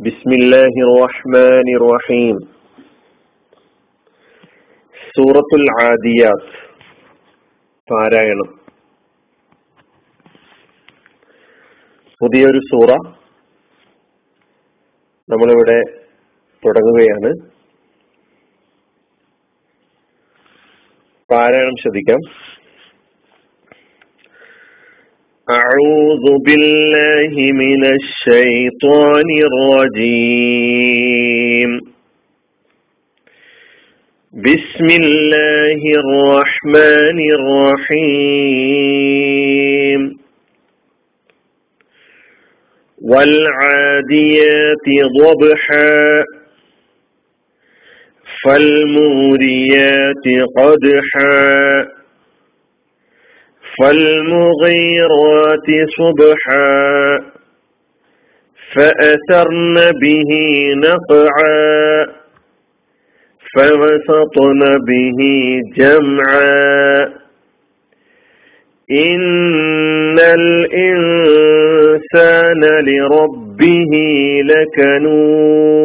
ബിസ്മില്ലാഹി റഹ്മാനി റഹീം സൂറത്തുൽ ആദിയാത്ത്. പാരായണം. പുതിയൊരു സൂറ നമ്മളിവിടെ തുടങ്ങുകയാണ്. പാരായണം ശ്രദ്ധിക്കാം. أعوذ بالله من الشيطان الرجيم. بسم الله الرحمن الرحيم. والعاديات ضبحا. فالموريات قدحا. فالمغيرات صبحا فأثرن به نقعا فوسطن به جمعا. إن الإنسان لربه لكنود.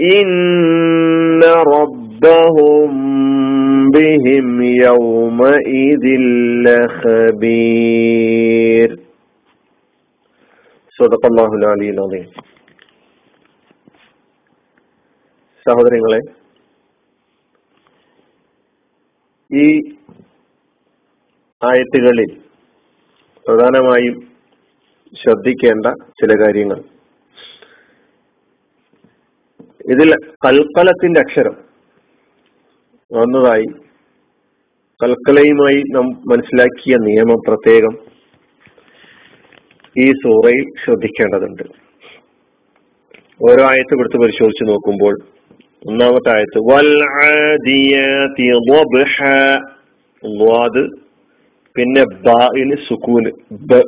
إن ربهم بهم يومئذ لخبير صدق الله العلي العظيم സഹോദരങ്ങളെ ഈ ആയത്തുകളിൽ പ്രധാനമായും ശ്രദ്ധിക്കേണ്ട ചില കാര്യങ്ങൾ ഇതിൽ കൽക്കലത്തിന്റെ അക്ഷരം വന്നതായി കൽക്കലയുമായി നാം മനസ്സിലാക്കിയ നിയമം പ്രത്യേകം ഈ സൂറയിൽ ശ്രദ്ധിക്കേണ്ടതുണ്ട്. ഓരോ ആയത്ത് എടുത്ത് പരിശോധിച്ച് നോക്കുമ്പോൾ ഒന്നാമത്തെ ആയത്ത് വൽ പിന്നെ ബാഇന് സുക്കൂന് ബ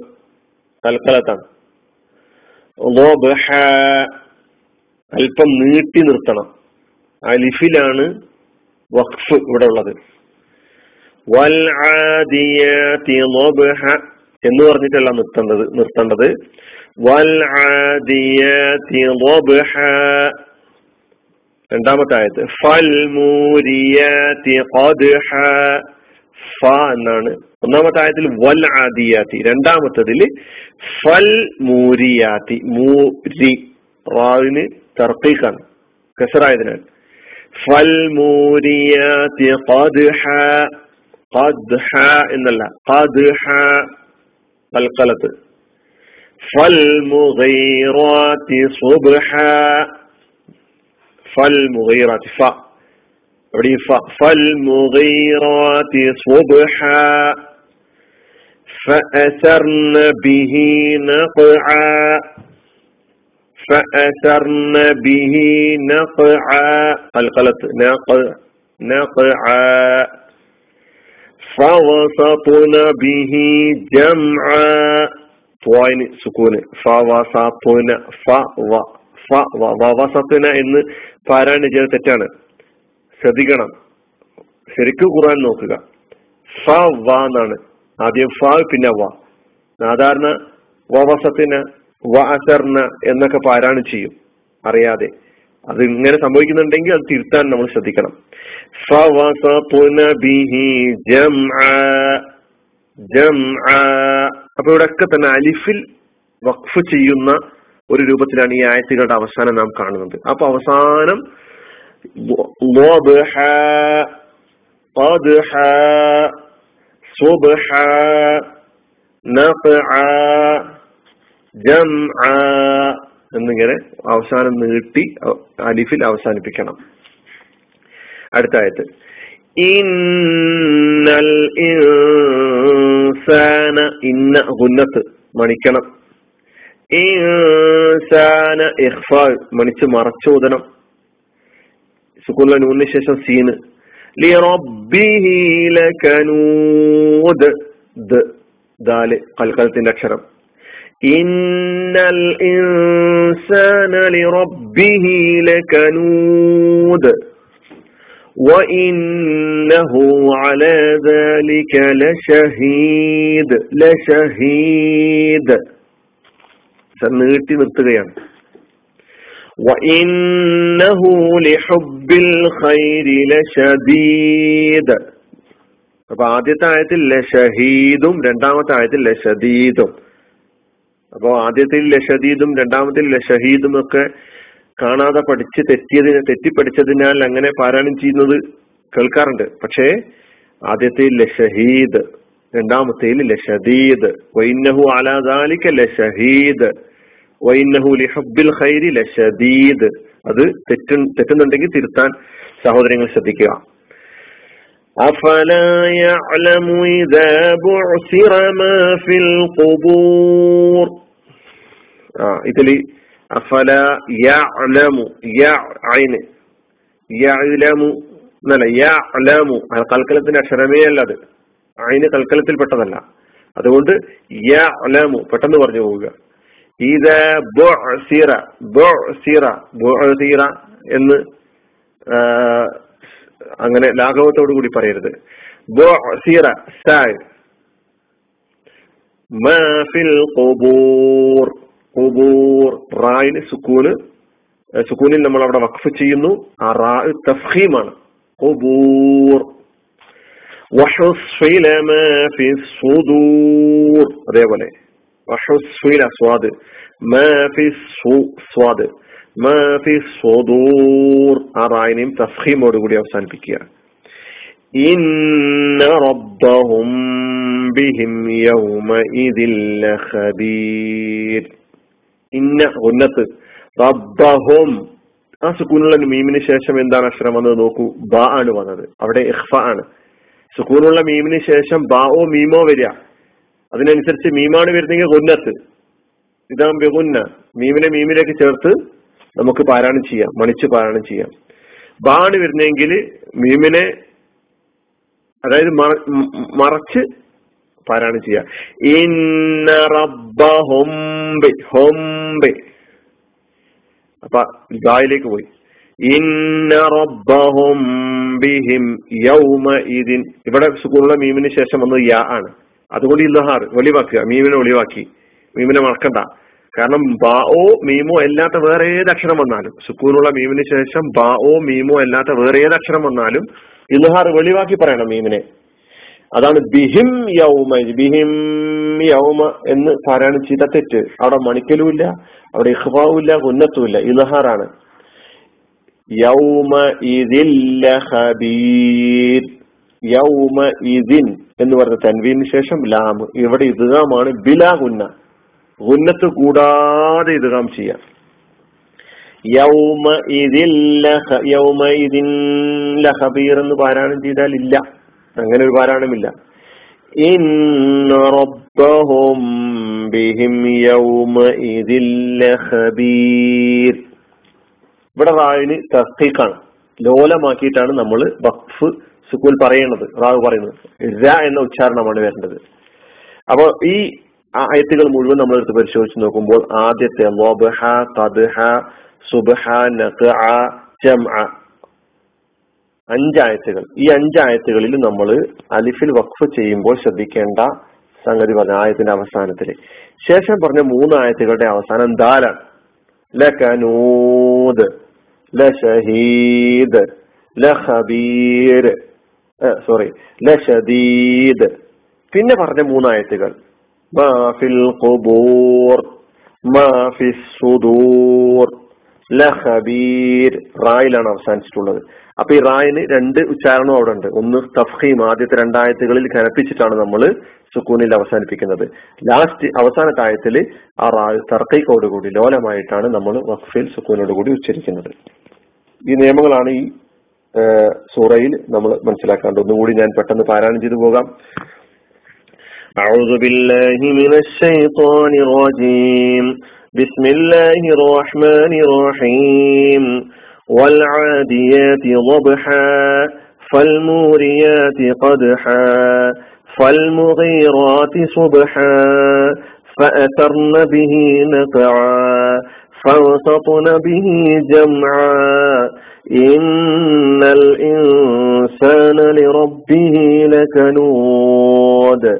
കൽക്കലത്താണ്. അല്പം നീട്ടി നിർത്തണം. അലിഫിലാണ് വഖഫ് ഇവിടെ ഉള്ളത്. വൽ എന്ന് പറഞ്ഞിട്ടല്ല നിർത്തേണ്ടത് നിർത്തേണ്ടത്. വൽ രണ്ടാമത്തെ ആയത്ത്. ഫൽ എന്നാണ്. ഒന്നാമത്തെ ആയത്തിൽ വൽ ആദിയാത്തി രണ്ടാമത്തതിൽ ഫൽ മൂരിയാത്തി മൂരി. റാവിന് ترقيقا كسر إذن فالموريات قدحا قدحا إن الله قدحا القلط. فالمغيرات صبحا فالمغيرات فأ فالمغيرات صبحا فأثرن به نقعا. فأثرن به نقعا قلقلت نقع نقعا فوسطن به جمعا طوين سكون فوسطن ف و ഫ വവസത്തിന എന്ന് പാരായണം ചെയ്ത തെറ്റാണ് ശ്രദ്ധിക്കണം ശരിക്കും ഖുർആൻ നോക്കുക ഫ വ എന്നാണ് ആദ്യം ഫ പിന്നെ വ സാധാരണ വവസത്തിന് വാസർന എന്നൊക്കെ പാരായണം ചെയ്യും. അറിയാതെ. അത് ഇങ്ങനെ സംഭവിക്കുന്നുണ്ടെങ്കിൽ അത് തിരുത്താൻ നമ്മൾ ശ്രദ്ധിക്കണം. അപ്പൊ ഇവിടെയൊക്കെ തന്നെ അലിഫിൽ വഖഫ് ചെയ്യുന്ന ഒരു രൂപത്തിലാണ് ഈ ആയത്തുകളുടെ അവസാനം നാം കാണുന്നത്. അപ്പൊ അവസാനം ജം എന്നിങ്ങനെ അവസാനം നീട്ടി അലിഫിൽ അവസാനിപ്പിക്കണം. അടുത്ത ആയത്ത്. ഇന്നൽ ഇൻസാന ഇന്ന ഗുന്നത്ത് മണിക്കണം. ഇൻസാന ഇഹ്ഫാൽ മണിച്ച് മറച്ചോദനം സുക്കൂല നൂന്നിന് ശേഷം സീന്. ദാൽ കൽക്കലത്തിന്റെ അക്ഷരം. ഇന്നൽ ഇൻസാന ലിറബ്ബിഹി ലകനൂദ് وإنه على ذلك لشهيد لشهيد നീട്ടി നിർത്തുകയാണ് وإنه لحب الخير لشديد അപ്പൊ ആദ്യത്തെ ആയത്തിൽ ലഷഹീദും രണ്ടാമത്തെ ആയത്തിൽ ലഷദീദും അപ്പോ ആദ്യത്തിൽ ലഷദീദും രണ്ടാമത്തിൽ ലഷഹീദും ഒക്കെ കാണാതെ പഠിച്ച് തെറ്റിയതിന് തെറ്റിപ്പഠിച്ചതിനാൽ അങ്ങനെ പാരായണം ചെയ്യുന്നത് കേൾക്കാറുണ്ട്. പക്ഷേ ആദ്യത്തെ ലഷഹീദ് രണ്ടാമത്തെ ലഷദീദ് വൈന്നഹു അലാദാലിക്ക ലഷഹീദ് വൈന്നഹു ലിഹബിൽ ഖൈരി ലഷദീദ് അത് തെറ്റു തെറ്റുന്നുണ്ടെങ്കിൽ തിരുത്താൻ സഹോദരങ്ങൾ ശ്രദ്ധിക്കുക. أفلا يعلم إذا بعثر ما في القبور آه ഇതില് അഫല യഅലമു യഅൈന് യഅലമു എന്നല്ല യഅലമു കൽക്കലത്തിന്റെ അക്ഷരമേ അല്ല അത് അയിന് കൽക്കലത്തിൽപ്പെട്ടതല്ല അതുകൊണ്ട് യഅലമു പെട്ടെന്ന് പറഞ്ഞു പോവുക ഇത് ബുഅസിറ ബുഅസിറ ബുഅസിറ എന്ന് അങ്ങനെ ലാഘവത്തോടു കൂടി പറയരുത്. റായിന് സുക്കൂന് സുക്കൂനിൽ നമ്മൾ അവിടെ വഖഫ് ചെയ്യുന്നു. ആ റാ തഫീമാണ് അതേപോലെ. സ്വാദ്. സ്വാദ്. സ്വദൂർ ആ റായിനെയും തഫീമോടുകൂടി അവസാനിപ്പിക്കുക സുക്കൂനുള്ള മീമിന് ശേഷം എന്താണ് അക്ഷരം വന്നത് നോക്കൂ? ബ ആണ് വന്നത്. അവിടെ ഇഹ്ഫ ആണ്. സുക്കൂനുള്ള മീമിന് ശേഷം ബാവോ മീമോ വരിക. അതിനനുസരിച്ച് മീമാണ് വരുന്നെങ്കിൽ ഉന്നത്ത്. ഇതാകുന്ന മീമിനെ മീമിലേക്ക് ചേർത്ത് നമുക്ക് പാരായണം ചെയ്യാം മണിച്ച് പാരായണം ചെയ്യാം. ബാണ് വരുന്നെങ്കിൽ മീമിനെ അതായത് മറച്ച് പാരായണം ചെയ്യാം. ഇന്ന റബ്ബ ഹൊംബെ ഹൊംബെ. അപ്പൊ ഗായിലേക്ക് പോയി. ഇന്ന റബ്ബഹും ബിഹിം യൗമ ഇതിൻ ഇവിടെ സുഖമുള്ള മീമിന് ശേഷം വന്നത് യാ ആണ്. അതുകൊണ്ട് ഇല്ലഹാർ ഒളിവാക്കുക മീമിനെ ഒളിവാക്കി. മീമിനെ മറക്കണ്ട. കാരണം ബാഓ മീമോ അല്ലാത്ത വേറെ ഏത് അക്ഷരം വന്നാലും. സുക്കൂനുള്ള മീമിന് ശേഷം ബാഓ മീമോ അല്ലാത്ത വേറെ ഏത് അക്ഷരം വന്നാലും ഇൽഹാർ വെളിവാക്കി പറയണം മീമിനെ. അതാണ് ബിഹിം യൗമ ബിഹിം യൗമ എന്ന് പാരായണം ചെയ്ത തെറ്റ്. അവിടെ മണിക്കലുമില്ല അവിടെ ഇഹ്ബാവുമില്ല ഉന്നത്തുമില്ല ഇൽഹാറാണ്. യൗമ ഹബീർ യൗമ ഇതിൻ എന്ന് പറഞ്ഞ തൻവീന് ശേഷം ലാം. ഇവിടെ ഇതുകാമാണ് ബിലാ ഗുന്ന. ഗുന്നത്ത് കൂടാതെ ഇതുകാം ചെയ്യാം. യൗമ ഇതിൽ യൗമ ഇതില്ല ഹബീർ എന്ന് പാരായണം ചെയ്താൽ ഇല്ല. അങ്ങനെ ഒരു പാരായണമില്ല. ഇവിടെ റാവിന് തസ്തീഖാണ് ലോലമാക്കിയിട്ടാണ് നമ്മൾ വഖഫ് സുക്കൂൽ പറയുന്നത് റാവ് പറയുന്നത്. ര എന്ന ഉച്ചാരണമാണ് വരേണ്ടത്. അപ്പൊ ഈ ആയത്തുകൾ മുഴുവൻ നമ്മൾ എടുത്ത് പരിശോധിച്ച് നോക്കുമ്പോൾ ആദ്യത്തെ ലോബഹ തദ്ഹ സുബഹ നഖ ജംഅ. അഞ്ചായത്തുകൾ ഈ അഞ്ചായത്തുകളിൽ നമ്മൾ അലിഫിൽ വഖഫ് ചെയ്യുമ്പോൾ ശ്രദ്ധിക്കേണ്ട സംഗതി പറഞ്ഞ ആയത്തിന്റെ അവസാനത്തിൽ ശേഷം പറഞ്ഞ മൂന്ന് ആയത്തുകളുടെ അവസാനം ദാലാണ് ലകനൂദ് ലഷഹീദ് ലഖബീർ സോറി ലഷദീദ് പിന്നെ പറഞ്ഞ മൂന്നായത്തുകൾ റായിലാണ് അവസാനിച്ചിട്ടുള്ളത്. അപ്പൊ ഈ റായിന് രണ്ട് ഉച്ചാരണവും അവിടെ ഉണ്ട് ഒന്ന് തഫ്ഹീം ആദ്യത്തെ രണ്ടായത്തുകളിൽ കനപ്പിച്ചിട്ടാണ് നമ്മൾ സുക്കൂനിൽ അവസാനിപ്പിക്കുന്നത്. ലാസ്റ്റ് അവസാനത്തെ ആയത്തിൽ ആ റായ് തർക്കൈക്കോടുകൂടി ലോലമായിട്ടാണ് നമ്മൾ വഖഫിൽ സുക്കൂനോട് കൂടി ഉച്ചരിക്കുന്നത്. ഈ നിയമങ്ങളാണ് ഈ സൂറയിൽ നമ്മൾ മനസ്സിലാക്കേണ്ടത് ഒന്നുകൂടി ഞാൻ പെട്ടെന്ന് പാരായണം ചെയ്തു പോകാം. أعوذ بالله من الشيطان الرجيم. بسم الله الرحمن الرحيم. والعاديات ضبحا فالموريات قدحا فالمغيرات صبحا فأثرن به نقعا فوسطن به جمعا. إن الإنسان لربه لكنود.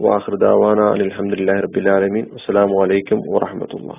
വാഹൃദാവാന അലഹമുല്ലാ റബിലാലമീൻ അസ്സാം വലൈക്കും വാഹമത്തല്ലാ